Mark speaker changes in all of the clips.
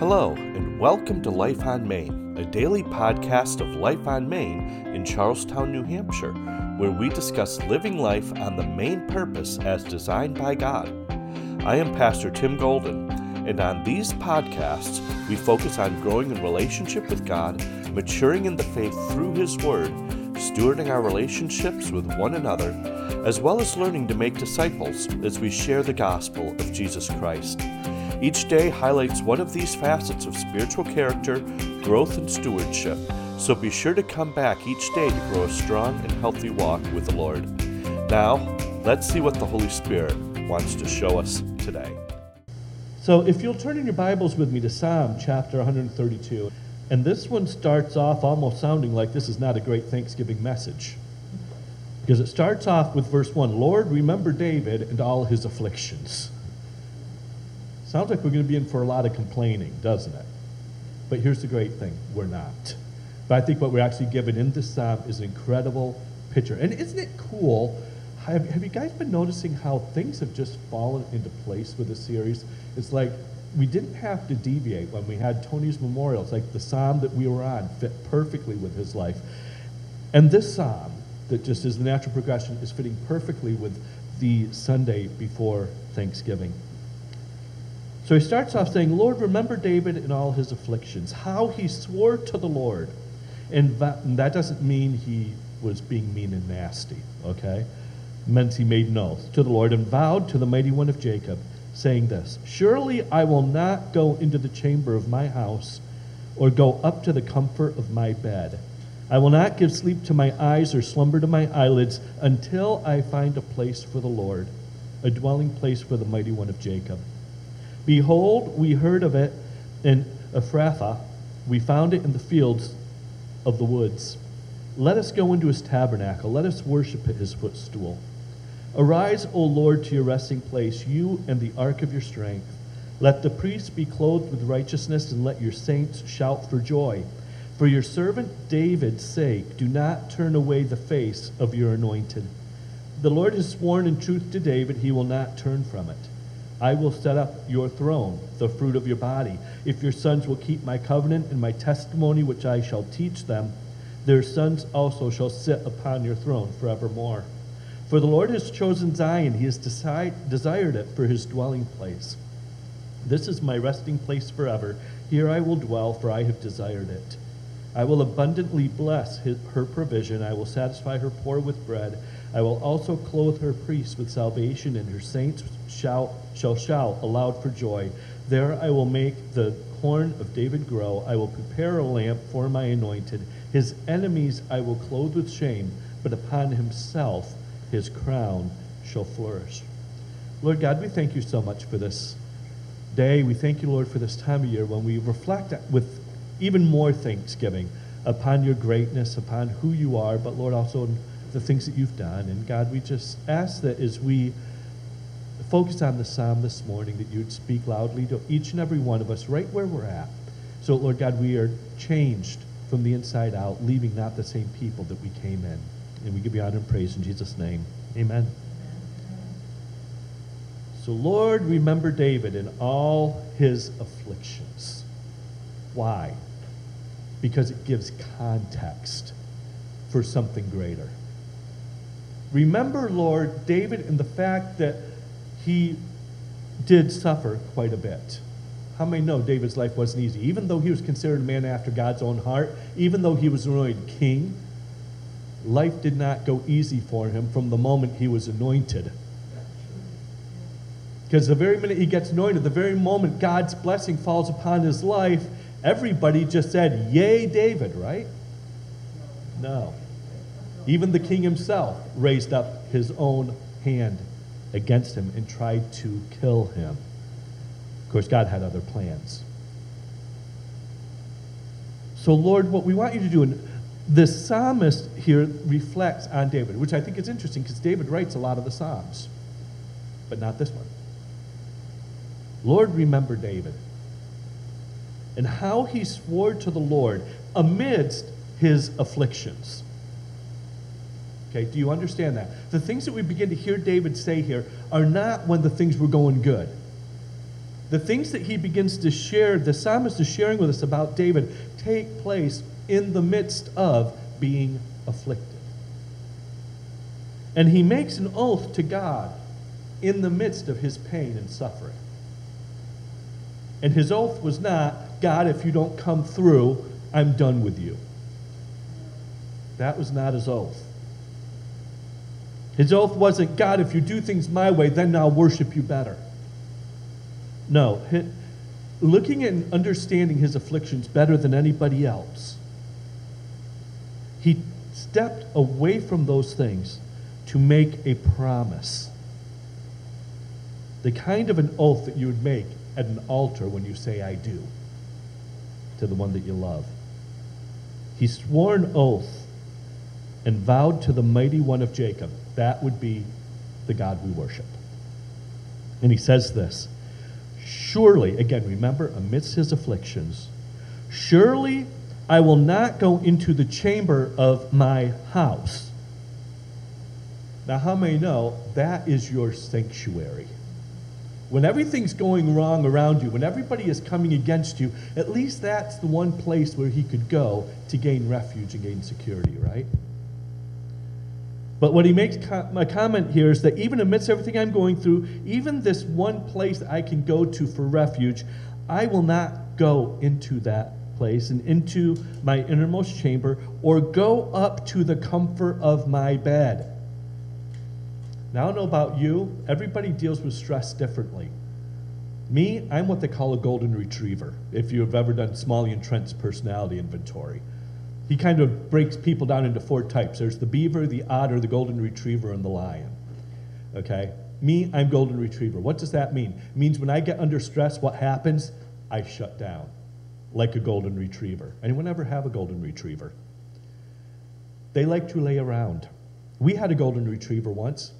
Speaker 1: Hello, and welcome to Life on Main, a daily podcast of Life on Main in Charlestown, New Hampshire, where we discuss living life on the main purpose as designed by God. I am Pastor Tim Golden, and on these podcasts, we focus on growing in relationship with God, maturing in the faith through His Word, stewarding our relationships with one another, as well as learning to make disciples as we share the gospel of Jesus Christ. Each day highlights one of these facets of spiritual character, growth, and stewardship, so be sure to come back each day to grow a strong and healthy walk with the Lord. Now, let's see what the Holy Spirit wants to show us today.
Speaker 2: So, if you'll turn in your Bibles with me to Psalm chapter 132, and this one starts off almost sounding like this is not a great Thanksgiving message. Because it starts off with verse 1 Lord, remember David and all his afflictions. Sounds like we're going to be in for a lot of complaining, doesn't it? But here's the great thing we're not. But I think what we're actually given in this psalm is an incredible picture. And isn't it cool? Have, have you guys been noticing how things have just fallen into place with this series? It's like we didn't have to deviate when we had Tony's memorial. It's like the psalm that we were on fit perfectly with his life. And this psalm, that just is the natural progression, is fitting perfectly with the Sunday before Thanksgiving. So he starts off saying, Lord, remember David in all his afflictions, how he swore to the Lord. And that doesn't mean he was being mean and nasty, okay? It meant he made an oath to the Lord and vowed to the mighty one of Jacob, saying this Surely I will not go into the chamber of my house or go up to the comfort of my bed. I will not give sleep to my eyes or slumber to my eyelids until I find a place for the Lord, a dwelling place for the mighty one of Jacob. Behold, we heard of it in Ephrathah. We found it in the fields of the woods. Let us go into his tabernacle. Let us worship at his footstool. Arise, O Lord, to your resting place, you and the ark of your strength. Let the priests be clothed with righteousness, and let your saints shout for joy. For your servant David's sake, do not turn away the face of your anointed. The Lord has sworn in truth to David, he will not turn from it. I will set up your throne, the fruit of your body. If your sons will keep my covenant and my testimony, which I shall teach them, their sons also shall sit upon your throne forevermore. For the Lord has chosen Zion, he has decide, desired it for his dwelling place. This is my resting place forever. Here I will dwell, for I have desired it. I will abundantly bless his, her provision. I will satisfy her poor with bread. I will also clothe her priests with salvation, and her saints shall, shall shout aloud for joy. There I will make the horn of David grow. I will prepare a lamp for my anointed. His enemies I will clothe with shame, but upon himself his crown shall flourish. Lord God, we thank you so much for this day. We thank you, Lord, for this time of year when we reflect with even more thanksgiving upon your greatness, upon who you are, but Lord, also the things that you've done. And God, we just ask that as we focus on the psalm this morning, that you would speak loudly to each and every one of us right where we're at. So, Lord God, we are changed from the inside out, leaving not the same people that we came in. And we give you honor and praise in Jesus' name. Amen. So, Lord, remember David in all his afflictions. Why? Because it gives context for something greater. Remember, Lord, David and the fact that he did suffer quite a bit. How many know David's life wasn't easy? Even though he was considered a man after God's own heart, even though he was anointed king, life did not go easy for him from the moment he was anointed. Because the very minute he gets anointed, the very moment God's blessing falls upon his life, everybody just said, Yay, David, right? No. Even the king himself raised up his own hand against him and tried to kill him. Of course, God had other plans. So, Lord, what we want you to do, and the psalmist here reflects on David, which I think is interesting because David writes a lot of the Psalms, but not this one. Lord, remember David and how he swore to the Lord amidst his afflictions. Okay, do you understand that? The things that we begin to hear David say here are not when the things were going good. The things that he begins to share, the psalmist is sharing with us about David, take place in the midst of being afflicted. And he makes an oath to God in the midst of his pain and suffering. And his oath was not, God, if you don't come through, I'm done with you. That was not his oath. His oath wasn't, God, if you do things my way, then I'll worship you better. No. Looking and understanding his afflictions better than anybody else, he stepped away from those things to make a promise. The kind of an oath that you would make at an altar when you say, I do, to the one that you love. He swore an oath and vowed to the mighty one of Jacob. That would be the God we worship. And he says this Surely, again, remember, amidst his afflictions, surely I will not go into the chamber of my house. Now, how many know that is your sanctuary? When everything's going wrong around you, when everybody is coming against you, at least that's the one place where he could go to gain refuge and gain security, right? But what he makes my comment here is that even amidst everything I'm going through, even this one place I can go to for refuge, I will not go into that place and into my innermost chamber or go up to the comfort of my bed. Now, I don't know about you, everybody deals with stress differently. Me, I'm what they call a golden retriever, if you have ever done Smalley and Trent's personality inventory. He kind of breaks people down into four types there's the beaver, the otter, the golden retriever, and the lion. Okay? Me, I'm golden retriever. What does that mean? It means when I get under stress, what happens? I shut down like a golden retriever. Anyone ever have a golden retriever? They like to lay around. We had a golden retriever once.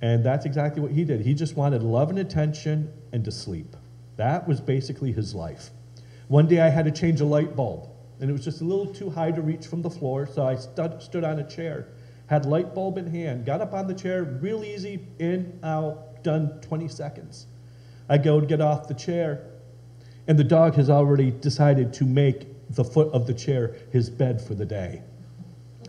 Speaker 2: And that's exactly what he did. He just wanted love and attention and to sleep. That was basically his life. One day I had to change a light bulb, and it was just a little too high to reach from the floor, so I stood, stood on a chair, had light bulb in hand, got up on the chair, real easy, in, out, done 20 seconds. I go to get off the chair, and the dog has already decided to make the foot of the chair his bed for the day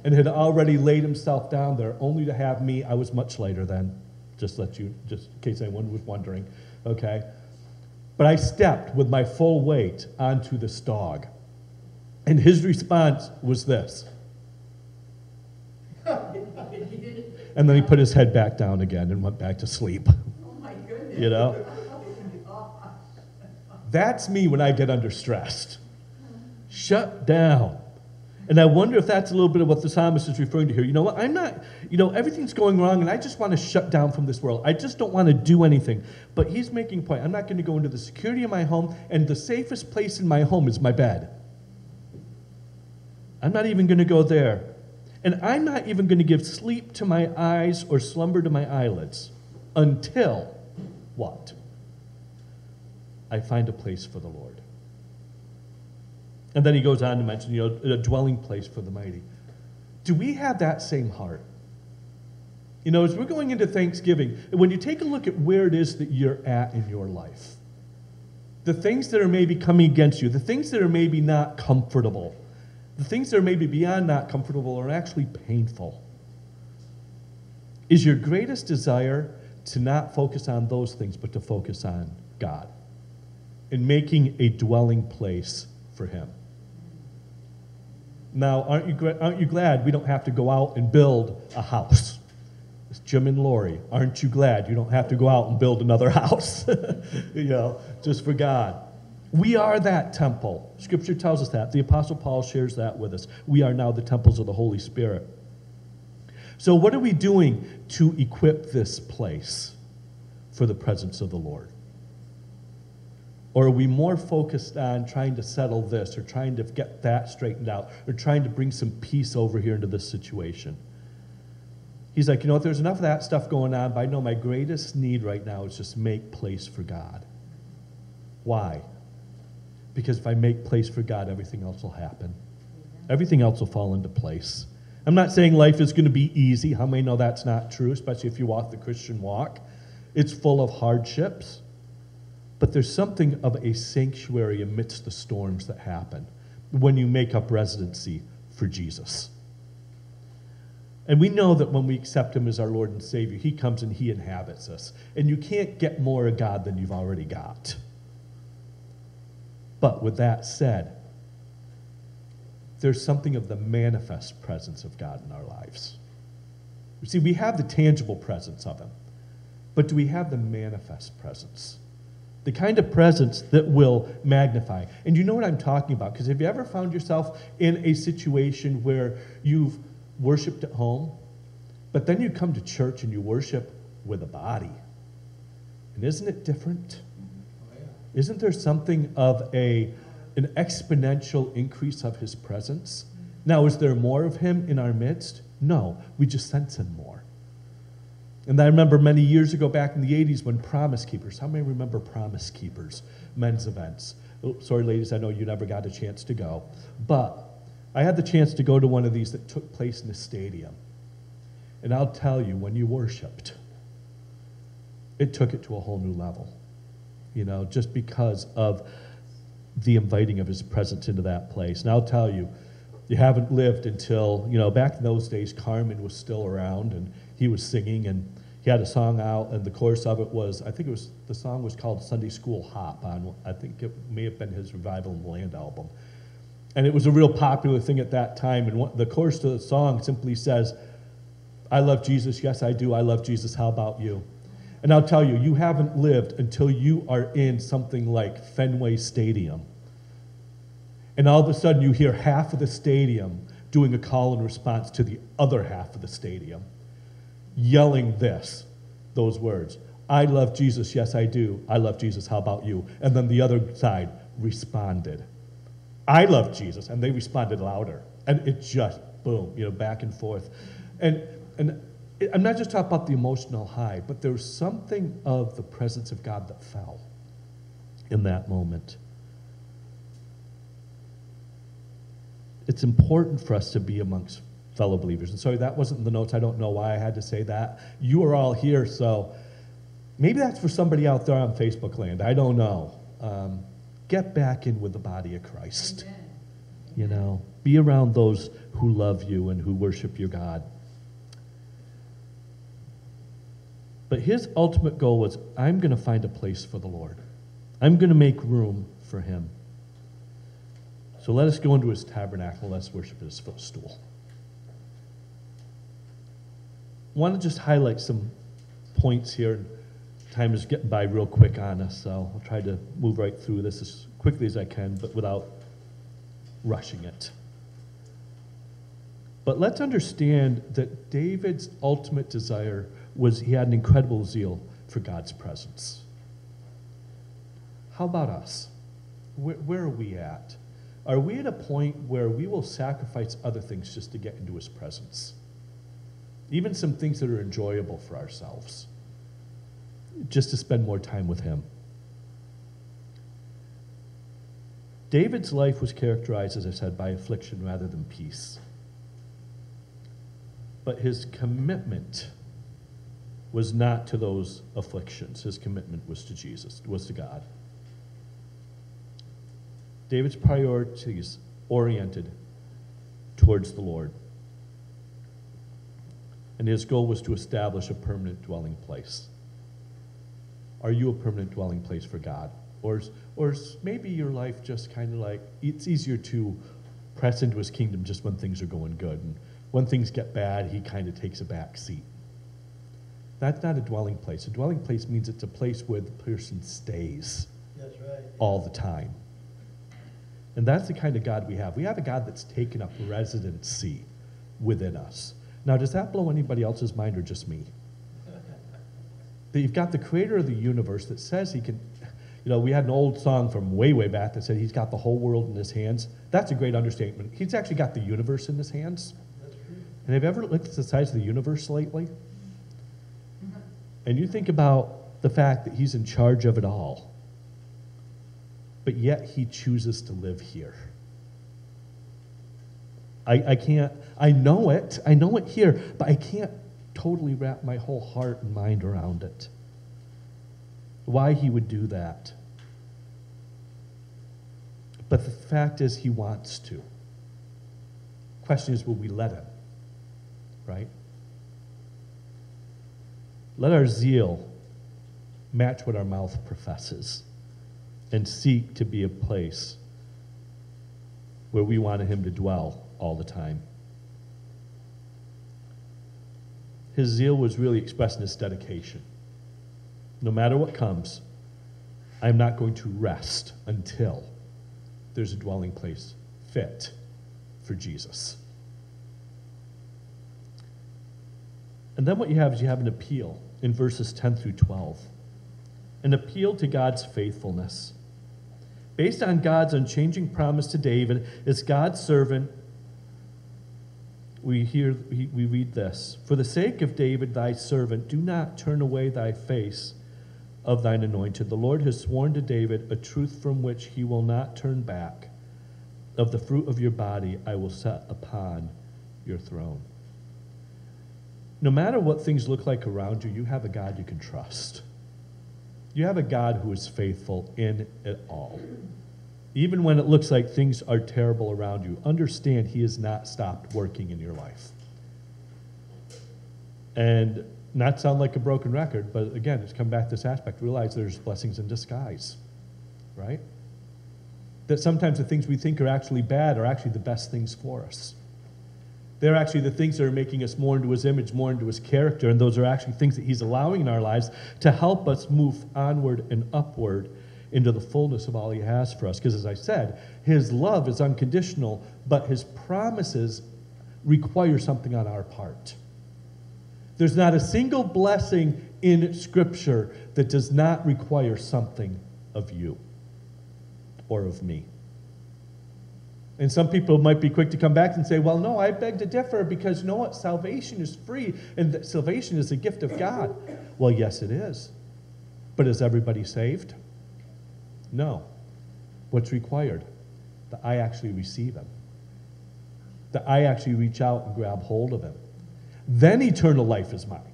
Speaker 2: and had already laid himself down there only to have me. I was much later then, just let you, just in case anyone was wondering, okay? But I stepped with my full weight onto this dog. And his response was this. and then he put his head back down again and went back to sleep.
Speaker 3: Oh my goodness.
Speaker 2: You know? That's me when I get under stressed. Shut down. And I wonder if that's a little bit of what the psalmist is referring to here. You know what? I'm not, you know, everything's going wrong and I just want to shut down from this world. I just don't want to do anything. But he's making a point. I'm not going to go into the security of my home, and the safest place in my home is my bed. I'm not even going to go there. And I'm not even going to give sleep to my eyes or slumber to my eyelids until what? I find a place for the Lord. And then he goes on to mention, you know, a dwelling place for the mighty. Do we have that same heart? You know, as we're going into Thanksgiving, when you take a look at where it is that you're at in your life, the things that are maybe coming against you, the things that are maybe not comfortable, the things that are maybe beyond not comfortable are actually painful. Is your greatest desire to not focus on those things, but to focus on God and making a dwelling place for Him? Now, aren't you, aren't you glad we don't have to go out and build a house? It's Jim and Lori. Aren't you glad you don't have to go out and build another house? you know, just for God. We are that temple. Scripture tells us that. The Apostle Paul shares that with us. We are now the temples of the Holy Spirit. So, what are we doing to equip this place for the presence of the Lord? Or are we more focused on trying to settle this or trying to get that straightened out or trying to bring some peace over here into this situation? He's like, you know what, there's enough of that stuff going on, but I know my greatest need right now is just make place for God. Why? Because if I make place for God, everything else will happen. Everything else will fall into place. I'm not saying life is going to be easy. How many know that's not true, especially if you walk the Christian walk? It's full of hardships. but there's something of a sanctuary amidst the storms that happen when you make up residency for Jesus. And we know that when we accept Him as our Lord and Savior, He comes and He inhabits us. And you can't get more of God than you've already got. But with that said, there's something of the manifest presence of God in our lives. You see, we have the tangible presence of Him, but do we have the manifest presence? The kind of presence that will magnify. And you know what I'm talking about? Because have you ever found yourself in a situation where you've worshiped at home, but then you come to church and you worship with a body? And isn't it different? Isn't there something of a, an exponential increase of his presence? Now, is there more of him in our midst? No, we just sense him more. And I remember many years ago back in the 80s when Promise Keepers, how many remember Promise Keepers, men's events? Oh, sorry, ladies, I know you never got a chance to go. But I had the chance to go to one of these that took place in a stadium. And I'll tell you, when you worshiped, it took it to a whole new level you know, just because of the inviting of his presence into that place. And I'll tell you, you haven't lived until, you know, back in those days, Carmen was still around and he was singing and he had a song out and the chorus of it was, I think it was, the song was called Sunday School Hop on, I think it may have been his Revival in the Land album. And it was a real popular thing at that time. And what, the chorus to the song simply says, I love Jesus, yes I do, I love Jesus, how about you? And I'll tell you, you haven't lived until you are in something like Fenway Stadium. And all of a sudden, you hear half of the stadium doing a call and response to the other half of the stadium, yelling this, those words I love Jesus, yes, I do. I love Jesus, how about you? And then the other side responded, I love Jesus. And they responded louder. And it just, boom, you know, back and forth. And, and I'm not just talking about the emotional high, but there's something of the presence of God that fell in that moment. It's important for us to be amongst fellow believers. And sorry, that wasn't in the notes. I don't know why I had to say that. You are all here, so maybe that's for somebody out there on Facebook land. I don't know. Um, get back in with the body of Christ. Amen. You know, be around those who love you and who worship your God. But his ultimate goal was I'm going to find a place for the Lord, I'm going to make room for him. So let us go into his tabernacle, let's worship at his footstool. I want to just highlight some points here. Time is getting by real quick on us, so I'll try to move right through this as quickly as I can, but without rushing it. But let's understand that David's ultimate desire was he had an incredible zeal for God's presence. How about us? Where, where, are we at? Are we at a point where we will sacrifice other things just to get into his presence? Even some things that are enjoyable for ourselves, just to spend more time with him. David's life was characterized, as I said, by affliction rather than peace. But his commitment was not to those afflictions. His commitment was to Jesus, was to God. David's priorities oriented towards the Lord. And his goal was to establish a permanent dwelling place. Are you a permanent dwelling place for God? Or, or maybe your life just kind of like, it's easier to press into his kingdom just when things are going good. And when things get bad, he kind of takes a back seat. That's not a dwelling place. A dwelling place means it's a place where the person stays
Speaker 3: that's right.
Speaker 2: all the time. And that's the kind of God we have. We have a God that's taken up residency within us. Now, does that blow anybody else's mind or just me? that you've got the creator of the universe that says he can. You know, we had an old song from way, way back that said he's got the whole world in his hands. That's a great understatement. He's actually got the universe in his hands. And have you ever looked at the size of the universe lately? And you think about the fact that he's in charge of it all, but yet he chooses to live here. I, I can't, I know it, I know it here, but I can't totally wrap my whole heart and mind around it. Why he would do that. But the fact is, he wants to. Question is, will we let him? Right? Let our zeal match what our mouth professes and seek to be a place where we want him to dwell all the time. His zeal was really expressed in his dedication. No matter what comes, I'm not going to rest until there's a dwelling place fit for Jesus. And then what you have is you have an appeal in verses 10 through 12 an appeal to God's faithfulness. Based on God's unchanging promise to David, as God's servant, we hear we read this For the sake of David, thy servant, do not turn away thy face of thine anointed. The Lord has sworn to David a truth from which he will not turn back. Of the fruit of your body I will set upon your throne. No matter what things look like around you, you have a God you can trust. You have a God who is faithful in it all. Even when it looks like things are terrible around you, understand He has not stopped working in your life. And not sound like a broken record, but again, it's come back to this aspect. Realize there's blessings in disguise, right? That sometimes the things we think are actually bad are actually the best things for us. They're actually the things that are making us more into his image, more into his character, and those are actually things that he's allowing in our lives to help us move onward and upward into the fullness of all he has for us. Because as I said, his love is unconditional, but his promises require something on our part. There's not a single blessing in Scripture that does not require something of you or of me. And some people might be quick to come back and say, well, no, I beg to differ because you know what? Salvation is free and salvation is a gift of God. Well, yes, it is. But is everybody saved? No. What's required? That I actually receive Him, that I actually reach out and grab hold of Him. Then eternal life is mine.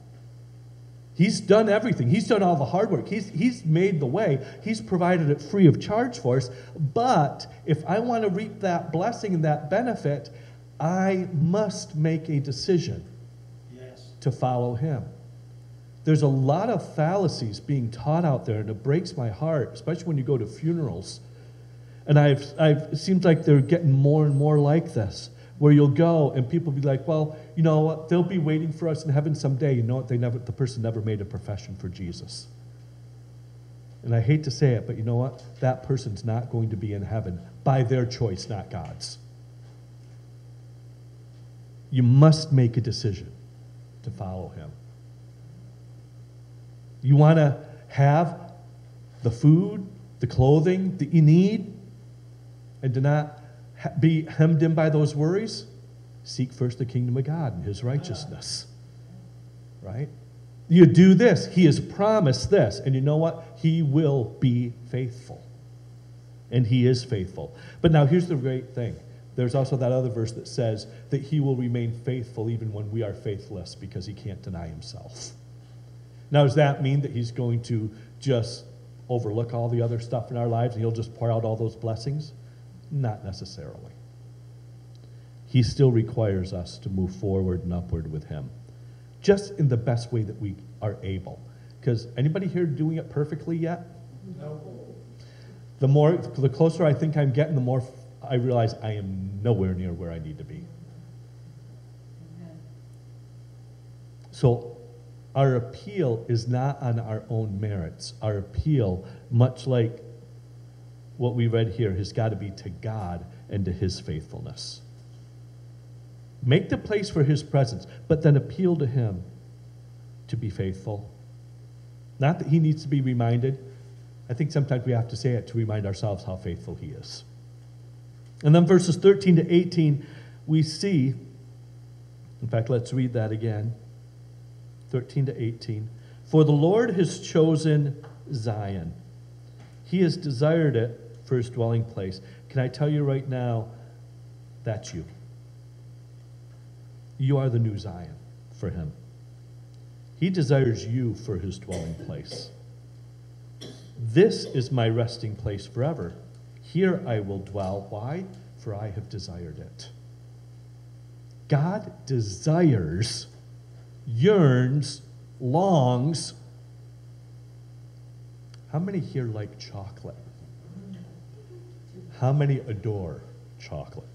Speaker 2: He's done everything. He's done all the hard work. He's, he's made the way. He's provided it free of charge for us. But if I want to reap that blessing and that benefit, I must make a decision yes. to follow Him. There's a lot of fallacies being taught out there, and it breaks my heart, especially when you go to funerals. And I've, I've, it seems like they're getting more and more like this where you'll go and people be like, well, you know what? They'll be waiting for us in heaven someday. You know what? They never, the person never made a profession for Jesus. And I hate to say it, but you know what? That person's not going to be in heaven by their choice, not God's. You must make a decision to follow him. You want to have the food, the clothing that you need, and do not be hemmed in by those worries? Seek first the kingdom of God and his righteousness. Right? You do this, he has promised this, and you know what? He will be faithful. And he is faithful. But now here's the great thing. There's also that other verse that says that he will remain faithful even when we are faithless because he can't deny himself. Now, does that mean that he's going to just overlook all the other stuff in our lives and he'll just pour out all those blessings? Not necessarily. He still requires us to move forward and upward with Him, just in the best way that we are able. Because anybody here doing it perfectly yet? No. The more, the closer I think I'm getting, the more I realize I am nowhere near where I need to be. So, our appeal is not on our own merits. Our appeal, much like what we read here has got to be to God and to his faithfulness. Make the place for his presence, but then appeal to him to be faithful. Not that he needs to be reminded. I think sometimes we have to say it to remind ourselves how faithful he is. And then verses 13 to 18, we see, in fact, let's read that again 13 to 18. For the Lord has chosen Zion, he has desired it his dwelling place. Can I tell you right now, that's you. You are the new Zion for him. He desires you for his dwelling place. This is my resting place forever. Here I will dwell. Why? For I have desired it. God desires, yearns, longs. How many here like chocolate? How many adore chocolate?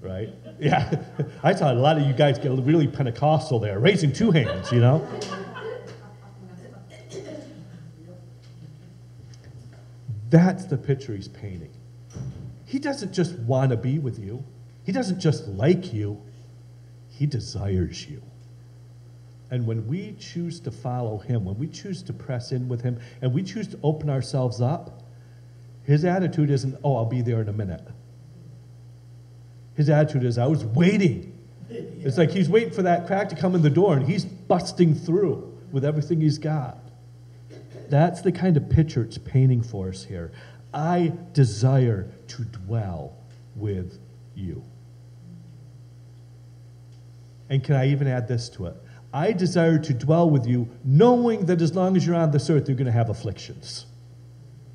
Speaker 2: Right? Yeah. I saw a lot of you guys get really Pentecostal there, raising two hands, you know? That's the picture he's painting. He doesn't just want to be with you, he doesn't just like you, he desires you. And when we choose to follow him, when we choose to press in with him, and we choose to open ourselves up, his attitude isn't, oh, I'll be there in a minute. His attitude is, I was waiting. It's like he's waiting for that crack to come in the door and he's busting through with everything he's got. That's the kind of picture it's painting for us here. I desire to dwell with you. And can I even add this to it? I desire to dwell with you, knowing that as long as you're on this earth, you're going to have afflictions,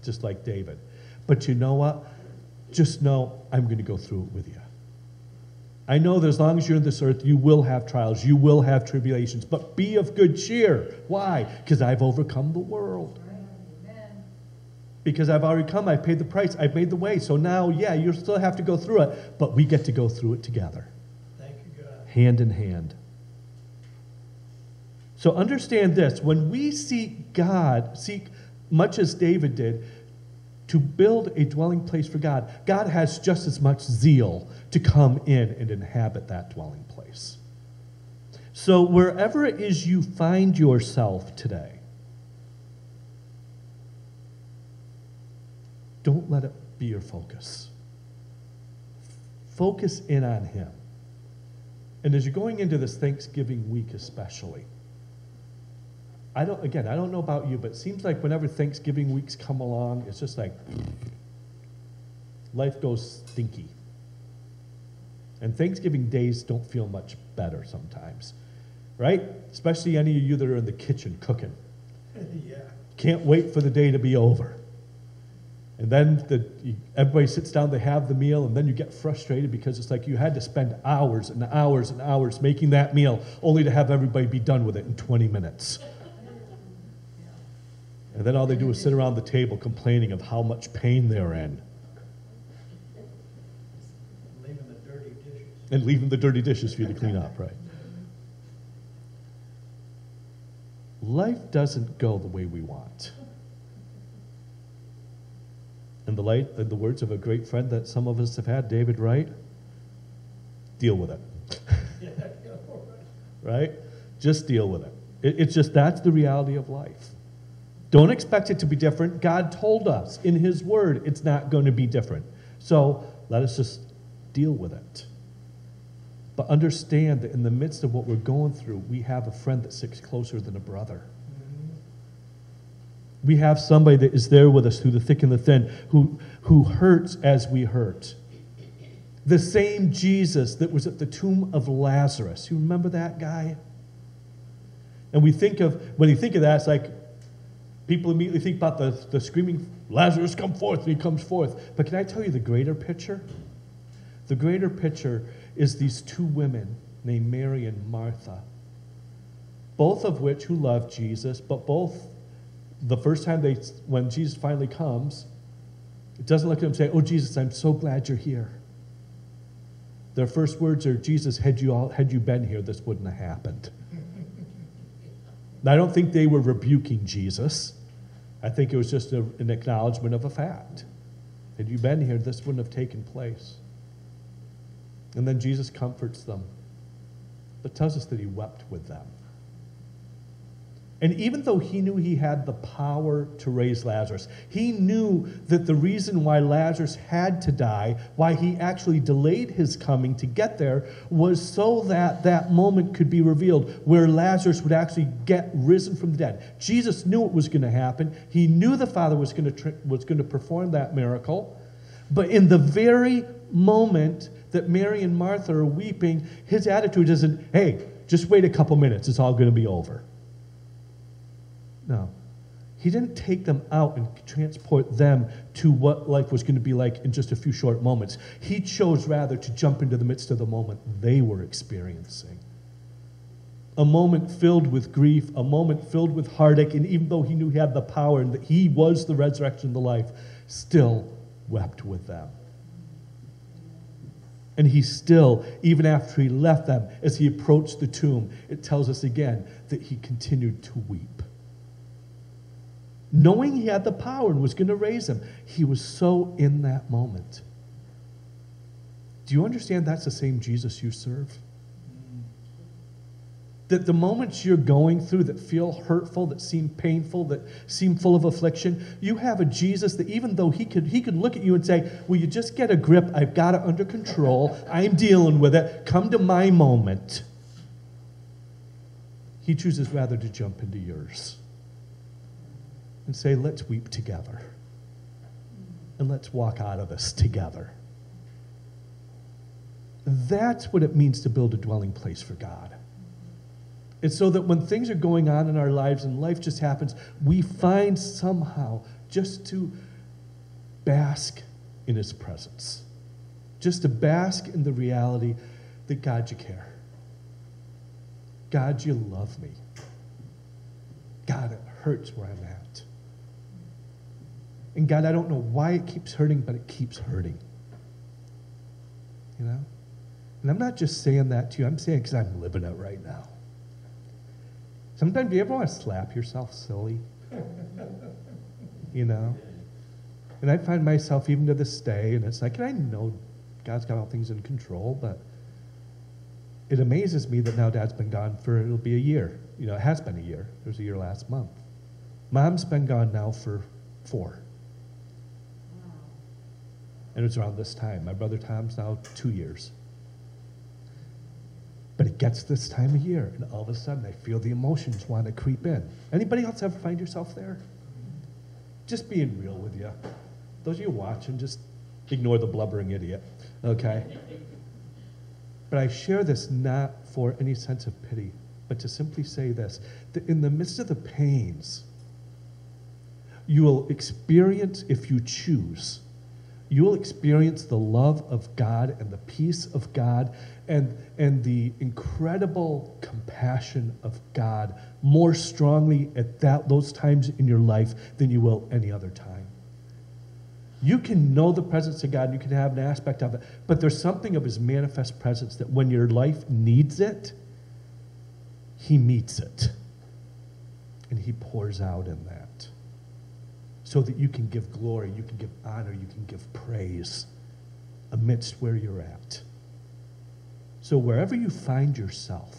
Speaker 2: just like David. But you know what? Just know I'm going to go through it with you. I know that as long as you're in this earth, you will have trials, you will have tribulations, but be of good cheer. Why? Because I've overcome the world. Because I've already come, I've paid the price, I've made the way. So now, yeah, you still have to go through it, but we get to go through it together.
Speaker 3: Thank you, God.
Speaker 2: Hand in hand. So understand this when we seek God, seek much as David did, to build a dwelling place for God, God has just as much zeal to come in and inhabit that dwelling place. So, wherever it is you find yourself today, don't let it be your focus. Focus in on Him. And as you're going into this Thanksgiving week, especially, I don't, again, I don't know about you, but it seems like whenever Thanksgiving weeks come along, it's just like life goes stinky. And Thanksgiving days don't feel much better sometimes, right? Especially any of you that are in the kitchen cooking.
Speaker 3: yeah.
Speaker 2: Can't wait for the day to be over. And then the, everybody sits down, they have the meal, and then you get frustrated because it's like you had to spend hours and hours and hours making that meal only to have everybody be done with it in 20 minutes. And then all they do is sit around the table complaining of how much pain they're in
Speaker 3: Leaving the dirty dishes.
Speaker 2: and leaving the dirty dishes for you to clean up, right? Life doesn't go the way we want. In the light, in the words of a great friend that some of us have had, David Wright, deal with it.
Speaker 3: Yeah, yeah, all right.
Speaker 2: right? Just deal with it. it. It's just that's the reality of life. Don't expect it to be different. God told us in His Word it's not going to be different. So let us just deal with it. But understand that in the midst of what we're going through, we have a friend that sticks closer than a brother. We have somebody that is there with us through the thick and the thin, who, who hurts as we hurt. The same Jesus that was at the tomb of Lazarus. You remember that guy? And we think of, when you think of that, it's like people immediately think about the, the screaming, Lazarus, come forth, and he comes forth. But can I tell you the greater picture? The greater picture is these two women named Mary and Martha, both of which who love Jesus, but both the first time they, when Jesus finally comes, it doesn't look at him and say, Oh, Jesus, I'm so glad you're here. Their first words are, Jesus, had you, all, had you been here, this wouldn't have happened. I don't think they were rebuking Jesus. I think it was just a, an acknowledgement of a fact. Had you been here, this wouldn't have taken place. And then Jesus comforts them, but tells us that he wept with them. And even though he knew he had the power to raise Lazarus, he knew that the reason why Lazarus had to die, why he actually delayed his coming to get there, was so that that moment could be revealed where Lazarus would actually get risen from the dead. Jesus knew it was going to happen. He knew the Father was going to, was going to perform that miracle. But in the very moment that Mary and Martha are weeping, his attitude isn't, hey, just wait a couple minutes, it's all going to be over. No. He didn't take them out and transport them to what life was going to be like in just a few short moments. He chose rather to jump into the midst of the moment they were experiencing. A moment filled with grief, a moment filled with heartache, and even though he knew he had the power and that he was the resurrection and the life, still wept with them. And he still, even after he left them, as he approached the tomb, it tells us again that he continued to weep knowing he had the power and was going to raise him. He was so in that moment. Do you understand that's the same Jesus you serve? That the moments you're going through that feel hurtful, that seem painful, that seem full of affliction, you have a Jesus that even though he could, he could look at you and say, Will you just get a grip? I've got it under control. I'm dealing with it. Come to my moment. He chooses rather to jump into yours and say, let's weep together. And let's walk out of this together. That's what it means to build a dwelling place for God. It's so that when things are going on in our lives and life just happens, we find somehow just to bask in His presence. Just to bask in the reality that God, you care. God, you love me. God, it hurts where I'm at. And God, I don't know why it keeps hurting, but it keeps hurting. You know? And I'm not just saying that to you, I'm saying because I'm living it right now. Sometimes you ever want to slap yourself silly? you know? And I find myself even to this day, and it's like, and I know God's got all things in control, but it amazes me that now Dad's been gone for, it'll be a year. You know, it has been a year. There was a year last month. Mom's been gone now for four. And it was around this time. My brother Tom's now two years. But it gets this time of year, and all of a sudden I feel the emotions want to creep in. Anybody else ever find yourself there? Just being real with you. Those of you watching, just ignore the blubbering idiot, okay? But I share this not for any sense of pity, but to simply say this that in the midst of the pains, you will experience, if you choose, you will experience the love of God and the peace of God and, and the incredible compassion of God more strongly at that, those times in your life than you will any other time. You can know the presence of God, you can have an aspect of it, but there's something of His manifest presence that when your life needs it, He meets it. And He pours out in that so that you can give glory, you can give honor, you can give praise amidst where you're at. So, wherever you find yourself,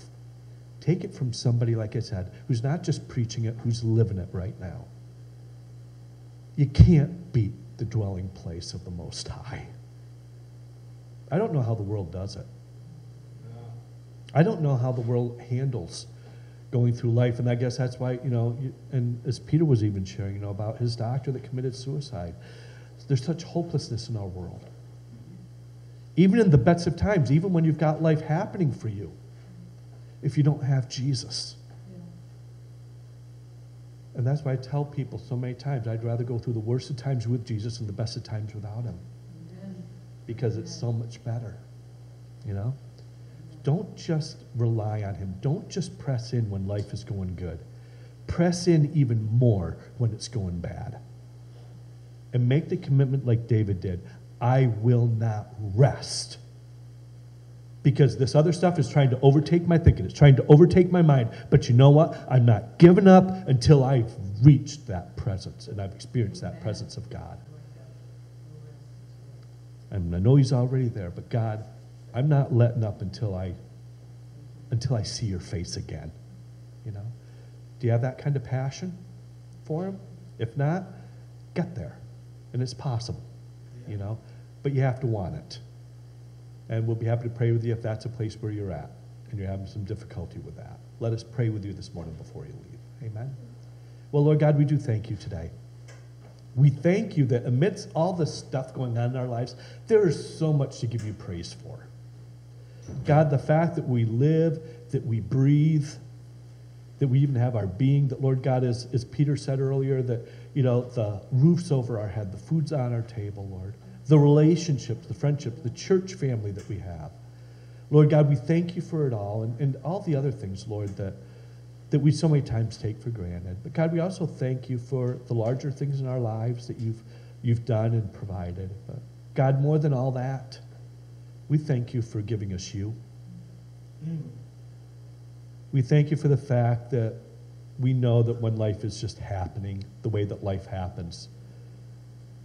Speaker 2: take it from somebody, like I said, who's not just preaching it, who's living it right now. You can't beat the dwelling place of the Most High. I don't know how the world does it. I don't know how the world handles going through life. And I guess that's why, you know, and as Peter was even sharing, you know, about his doctor that committed suicide. There's such hopelessness in our world. Even in the best of times, even when you've got life happening for you, if you don't have Jesus. And that's why I tell people so many times I'd rather go through the worst of times with Jesus and the best of times without him. Because it's so much better. You know? Don't just rely on Him. Don't just press in when life is going good. Press in even more when it's going bad. And make the commitment like David did I will not rest. Because this other stuff is trying to overtake my thinking, it's trying to overtake my mind. But you know what? I'm not giving up until I've reached that presence and I've experienced that presence of God. And I know He's already there, but God, I'm not letting up until I until I see your face again. You know? Do you have that kind of passion for him? If not, get there. And it's possible, you know? But you have to want it. And we'll be happy to pray with you if that's a place where you're at and you're having some difficulty with that. Let us pray with you this morning before you leave. Amen. Well, Lord God, we do thank you today. We thank you that amidst all the stuff going on in our lives, there is so much to give you praise for. God, the fact that we live, that we breathe, that we even have our being, that Lord God, as, as Peter said earlier, that, you know, the roof's over our head, the food's on our table, Lord, the relationships, the friendships, the church family that we have. Lord God, we thank you for it all and, and all the other things, Lord, that, that we so many times take for granted. But God, we also thank you for the larger things in our lives that you've, you've done and provided. But God, more than all that, we thank you for giving us you. Mm. We thank you for the fact that we know that when life is just happening the way that life happens,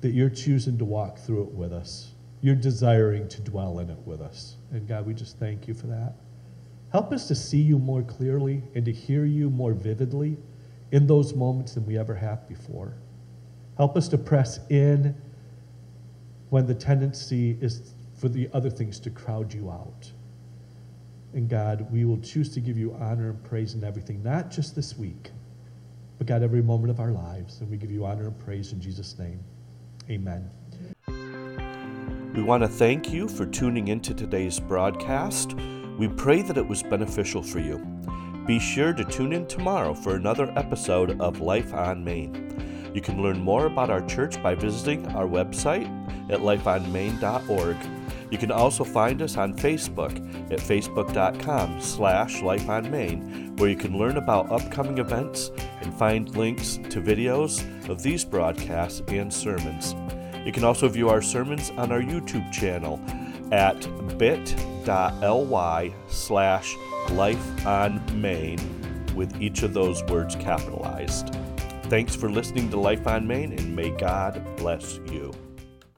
Speaker 2: that you're choosing to walk through it with us. You're desiring to dwell in it with us. And God, we just thank you for that. Help us to see you more clearly and to hear you more vividly in those moments than we ever have before. Help us to press in when the tendency is for the other things to crowd you out. And God, we will choose to give you honor and praise in everything, not just this week, but God, every moment of our lives. And we give you honor and praise in Jesus' name. Amen.
Speaker 1: We want to thank you for tuning into today's broadcast. We pray that it was beneficial for you. Be sure to tune in tomorrow for another episode of Life on Main. You can learn more about our church by visiting our website at lifeonmain.org. You can also find us on Facebook at facebook.com slash lifeonmain, where you can learn about upcoming events and find links to videos of these broadcasts and sermons. You can also view our sermons on our YouTube channel at bit.ly slash lifeonmain with each of those words capitalized. Thanks for listening to Life on Main, and may God bless you.